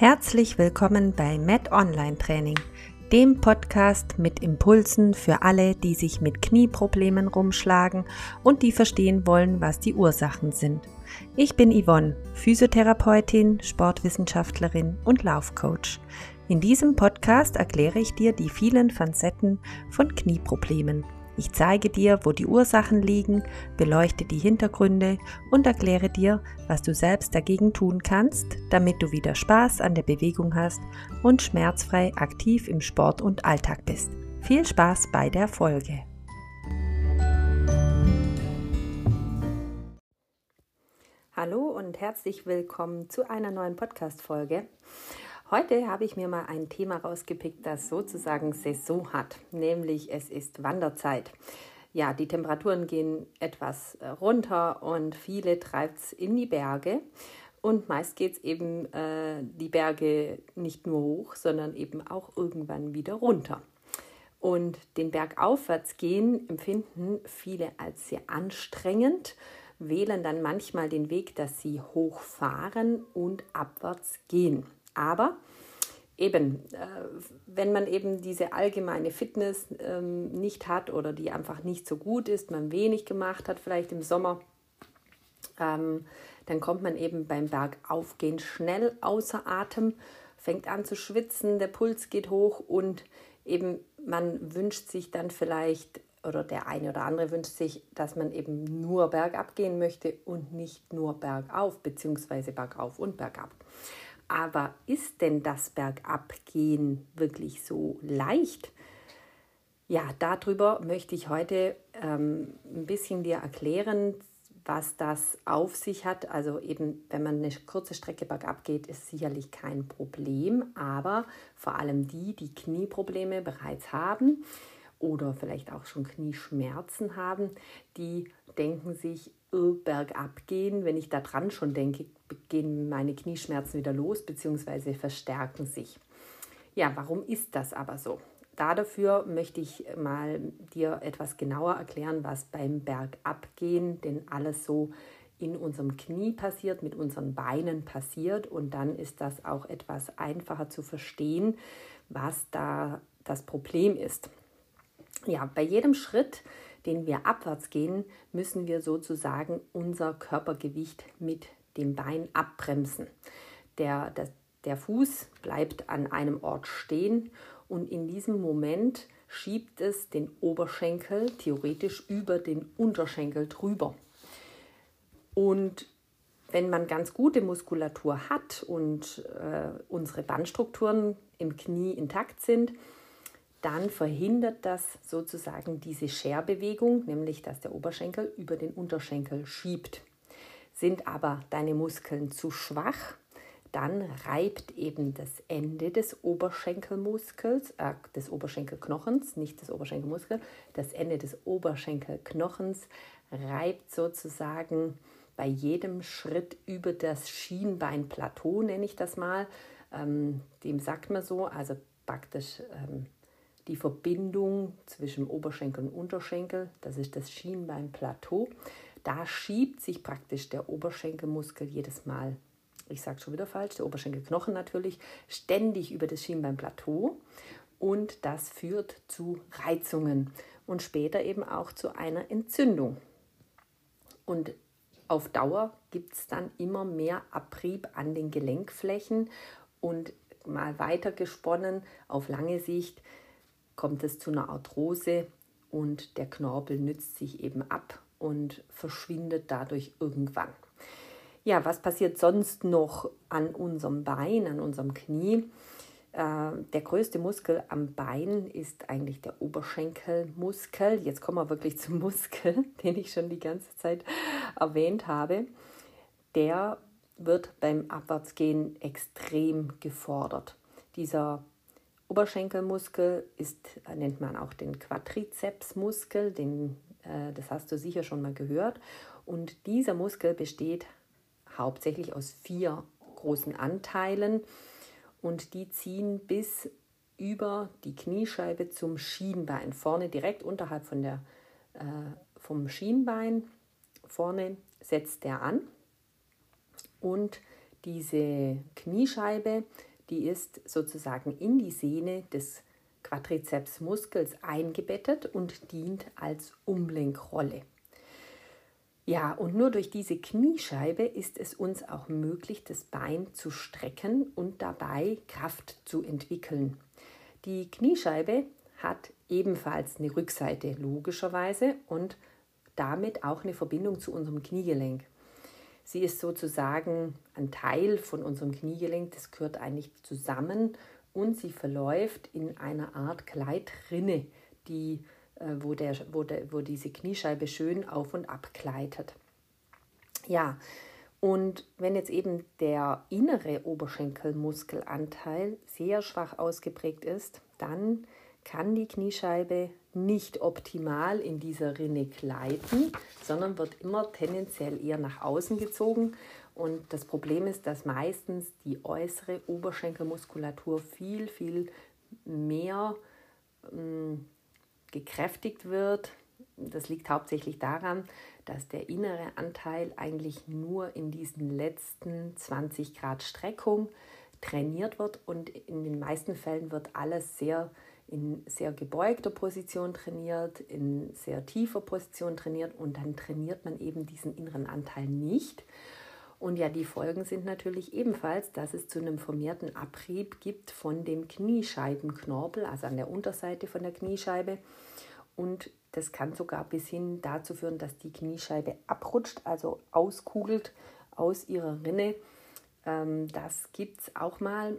Herzlich willkommen bei Med Online Training, dem Podcast mit Impulsen für alle, die sich mit Knieproblemen rumschlagen und die verstehen wollen, was die Ursachen sind. Ich bin Yvonne, Physiotherapeutin, Sportwissenschaftlerin und Laufcoach. In diesem Podcast erkläre ich dir die vielen Facetten von Knieproblemen ich zeige dir, wo die Ursachen liegen, beleuchte die Hintergründe und erkläre dir, was du selbst dagegen tun kannst, damit du wieder Spaß an der Bewegung hast und schmerzfrei aktiv im Sport und Alltag bist. Viel Spaß bei der Folge. Hallo und herzlich willkommen zu einer neuen Podcast-Folge. Heute habe ich mir mal ein Thema rausgepickt, das sozusagen Saison hat, nämlich es ist Wanderzeit. Ja, die Temperaturen gehen etwas äh, runter und viele treibt es in die Berge. Und meist geht es eben äh, die Berge nicht nur hoch, sondern eben auch irgendwann wieder runter. Und den Berg aufwärts gehen empfinden viele als sehr anstrengend, wählen dann manchmal den Weg, dass sie hochfahren und abwärts gehen. Aber eben, äh, wenn man eben diese allgemeine Fitness ähm, nicht hat oder die einfach nicht so gut ist, man wenig gemacht hat, vielleicht im Sommer, ähm, dann kommt man eben beim Bergaufgehen schnell außer Atem, fängt an zu schwitzen, der Puls geht hoch und eben man wünscht sich dann vielleicht oder der eine oder andere wünscht sich, dass man eben nur bergab gehen möchte und nicht nur bergauf, beziehungsweise bergauf und bergab. Aber ist denn das Bergabgehen wirklich so leicht? Ja, darüber möchte ich heute ähm, ein bisschen dir erklären, was das auf sich hat. Also eben, wenn man eine kurze Strecke bergab geht, ist sicherlich kein Problem, aber vor allem die, die Knieprobleme bereits haben oder vielleicht auch schon Knieschmerzen haben, die denken sich, oh, bergab gehen, wenn ich daran schon denke, gehen meine Knieschmerzen wieder los bzw. verstärken sich. Ja, warum ist das aber so? Dafür möchte ich mal dir etwas genauer erklären, was beim Bergabgehen denn alles so in unserem Knie passiert, mit unseren Beinen passiert und dann ist das auch etwas einfacher zu verstehen, was da das Problem ist. Ja, bei jedem Schritt, den wir abwärts gehen, müssen wir sozusagen unser Körpergewicht mit dem Bein abbremsen. Der, der, der Fuß bleibt an einem Ort stehen und in diesem Moment schiebt es den Oberschenkel theoretisch über den Unterschenkel drüber. Und wenn man ganz gute Muskulatur hat und äh, unsere Bandstrukturen im Knie intakt sind, dann verhindert das sozusagen diese Scherbewegung, nämlich dass der Oberschenkel über den Unterschenkel schiebt. Sind aber deine Muskeln zu schwach, dann reibt eben das Ende des Oberschenkelmuskels, äh, des Oberschenkelknochens, nicht des Oberschenkelmuskels, das Ende des Oberschenkelknochens reibt sozusagen bei jedem Schritt über das Schienbeinplateau, nenne ich das mal. Ähm, dem sagt man so, also praktisch ähm, die Verbindung zwischen Oberschenkel und Unterschenkel, das ist das Schienbeinplateau. Da schiebt sich praktisch der Oberschenkelmuskel jedes Mal, ich sage schon wieder falsch, der Oberschenkelknochen natürlich, ständig über das Schienbeinplateau und das führt zu Reizungen und später eben auch zu einer Entzündung. Und auf Dauer gibt es dann immer mehr Abrieb an den Gelenkflächen und mal weiter gesponnen, auf lange Sicht kommt es zu einer Arthrose und der Knorpel nützt sich eben ab und verschwindet dadurch irgendwann. Ja, was passiert sonst noch an unserem Bein, an unserem Knie? Äh, der größte Muskel am Bein ist eigentlich der Oberschenkelmuskel. Jetzt kommen wir wirklich zum Muskel, den ich schon die ganze Zeit erwähnt habe. Der wird beim Abwärtsgehen extrem gefordert. Dieser Oberschenkelmuskel ist, nennt man auch den Quadrizepsmuskel, den das hast du sicher schon mal gehört. Und dieser Muskel besteht hauptsächlich aus vier großen Anteilen und die ziehen bis über die Kniescheibe zum Schienbein. Vorne direkt unterhalb von der, äh, vom Schienbein, vorne setzt der an und Diese Kniescheibe, die ist sozusagen in die Sehne des Quadrizepsmuskels eingebettet und dient als Umlenkrolle. Ja, und nur durch diese Kniescheibe ist es uns auch möglich, das Bein zu strecken und dabei Kraft zu entwickeln. Die Kniescheibe hat ebenfalls eine Rückseite, logischerweise, und damit auch eine Verbindung zu unserem Kniegelenk. Sie ist sozusagen ein Teil von unserem Kniegelenk, das gehört eigentlich zusammen und sie verläuft in einer Art Gleitrinne, die äh, wo, der, wo, der, wo diese Kniescheibe schön auf und ab gleitet. Ja, und wenn jetzt eben der innere Oberschenkelmuskelanteil sehr schwach ausgeprägt ist, dann kann die Kniescheibe nicht optimal in dieser Rinne gleiten, sondern wird immer tendenziell eher nach außen gezogen. Und das Problem ist, dass meistens die äußere Oberschenkelmuskulatur viel, viel mehr ähm, gekräftigt wird. Das liegt hauptsächlich daran, dass der innere Anteil eigentlich nur in diesen letzten 20 Grad Streckung trainiert wird und in den meisten Fällen wird alles sehr in sehr gebeugter Position trainiert, in sehr tiefer Position trainiert und dann trainiert man eben diesen inneren Anteil nicht. Und ja, die Folgen sind natürlich ebenfalls, dass es zu einem vermehrten Abrieb gibt von dem Kniescheibenknorpel, also an der Unterseite von der Kniescheibe. Und das kann sogar bis hin dazu führen, dass die Kniescheibe abrutscht, also auskugelt aus ihrer Rinne. Ähm, das gibt es auch mal,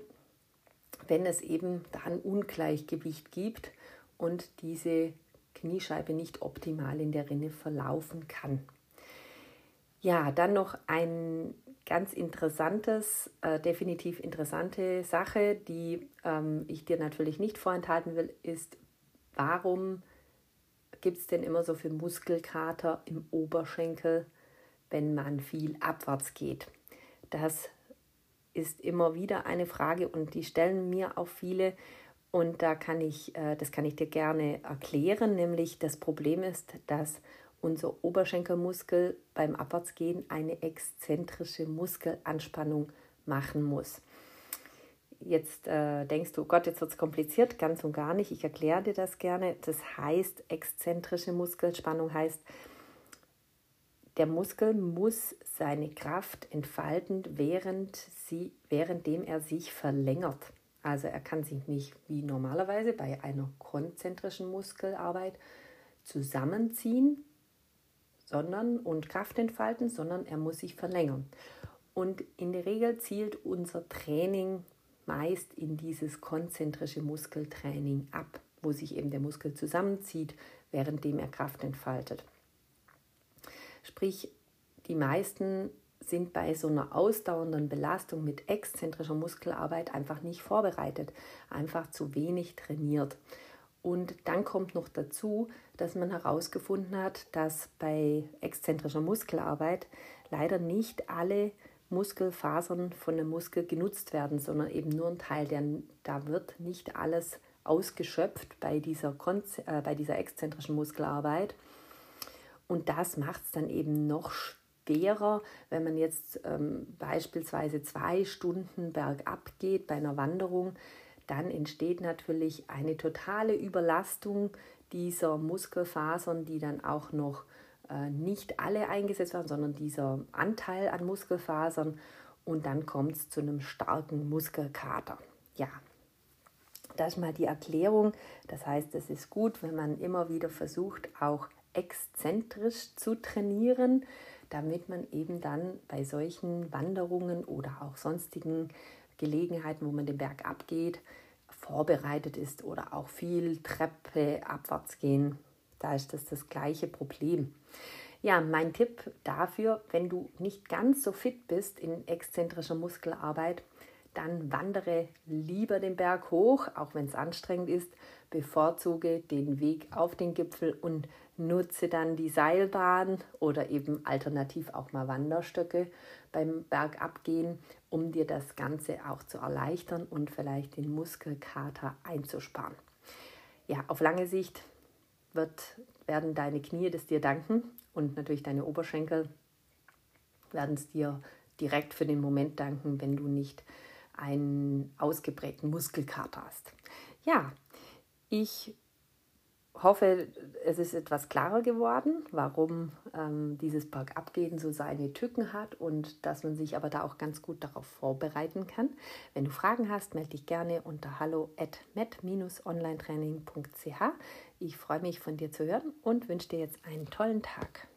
wenn es eben da ein Ungleichgewicht gibt und diese Kniescheibe nicht optimal in der Rinne verlaufen kann. Ja, dann noch ein ganz interessantes, äh, definitiv interessante Sache, die ähm, ich dir natürlich nicht vorenthalten will, ist, warum gibt es denn immer so viel Muskelkater im Oberschenkel, wenn man viel abwärts geht? Das ist immer wieder eine Frage und die stellen mir auch viele und da kann ich, äh, das kann ich dir gerne erklären, nämlich das Problem ist, dass unser Oberschenkelmuskel beim Abwärtsgehen eine exzentrische Muskelanspannung machen muss. Jetzt äh, denkst du, Gott, jetzt wird es kompliziert, ganz und gar nicht. Ich erkläre dir das gerne. Das heißt, exzentrische Muskelspannung heißt, der Muskel muss seine Kraft entfalten, während sie, währenddem er sich verlängert. Also er kann sich nicht wie normalerweise bei einer konzentrischen Muskelarbeit zusammenziehen, sondern und Kraft entfalten, sondern er muss sich verlängern. Und in der Regel zielt unser Training meist in dieses konzentrische Muskeltraining ab, wo sich eben der Muskel zusammenzieht, währenddem er Kraft entfaltet. Sprich, die meisten sind bei so einer ausdauernden Belastung mit exzentrischer Muskelarbeit einfach nicht vorbereitet, einfach zu wenig trainiert. Und dann kommt noch dazu, dass man herausgefunden hat, dass bei exzentrischer Muskelarbeit leider nicht alle Muskelfasern von dem Muskel genutzt werden, sondern eben nur ein Teil. Denn da wird nicht alles ausgeschöpft bei dieser, äh, bei dieser exzentrischen Muskelarbeit. Und das macht es dann eben noch schwerer, wenn man jetzt ähm, beispielsweise zwei Stunden bergab geht bei einer Wanderung dann entsteht natürlich eine totale Überlastung dieser Muskelfasern, die dann auch noch äh, nicht alle eingesetzt werden, sondern dieser Anteil an Muskelfasern und dann kommt es zu einem starken Muskelkater. Ja, das ist mal die Erklärung. Das heißt, es ist gut, wenn man immer wieder versucht, auch exzentrisch zu trainieren, damit man eben dann bei solchen Wanderungen oder auch sonstigen Gelegenheiten, wo man den Berg abgeht, vorbereitet ist oder auch viel Treppe abwärts gehen. Da ist das das gleiche Problem. Ja, mein Tipp dafür, wenn du nicht ganz so fit bist in exzentrischer Muskelarbeit, dann wandere lieber den Berg hoch, auch wenn es anstrengend ist, bevorzuge den Weg auf den Gipfel und nutze dann die Seilbahn oder eben alternativ auch mal Wanderstöcke beim Bergabgehen, um dir das Ganze auch zu erleichtern und vielleicht den Muskelkater einzusparen. Ja, auf lange Sicht wird, werden deine Knie das dir danken und natürlich deine Oberschenkel werden es dir direkt für den Moment danken, wenn du nicht einen ausgeprägten Muskelkater hast. Ja, ich hoffe, es ist etwas klarer geworden, warum ähm, dieses Bergabgehen so seine Tücken hat und dass man sich aber da auch ganz gut darauf vorbereiten kann. Wenn du Fragen hast, melde dich gerne unter hallo at met-onlinetraining.ch. Ich freue mich von dir zu hören und wünsche dir jetzt einen tollen Tag.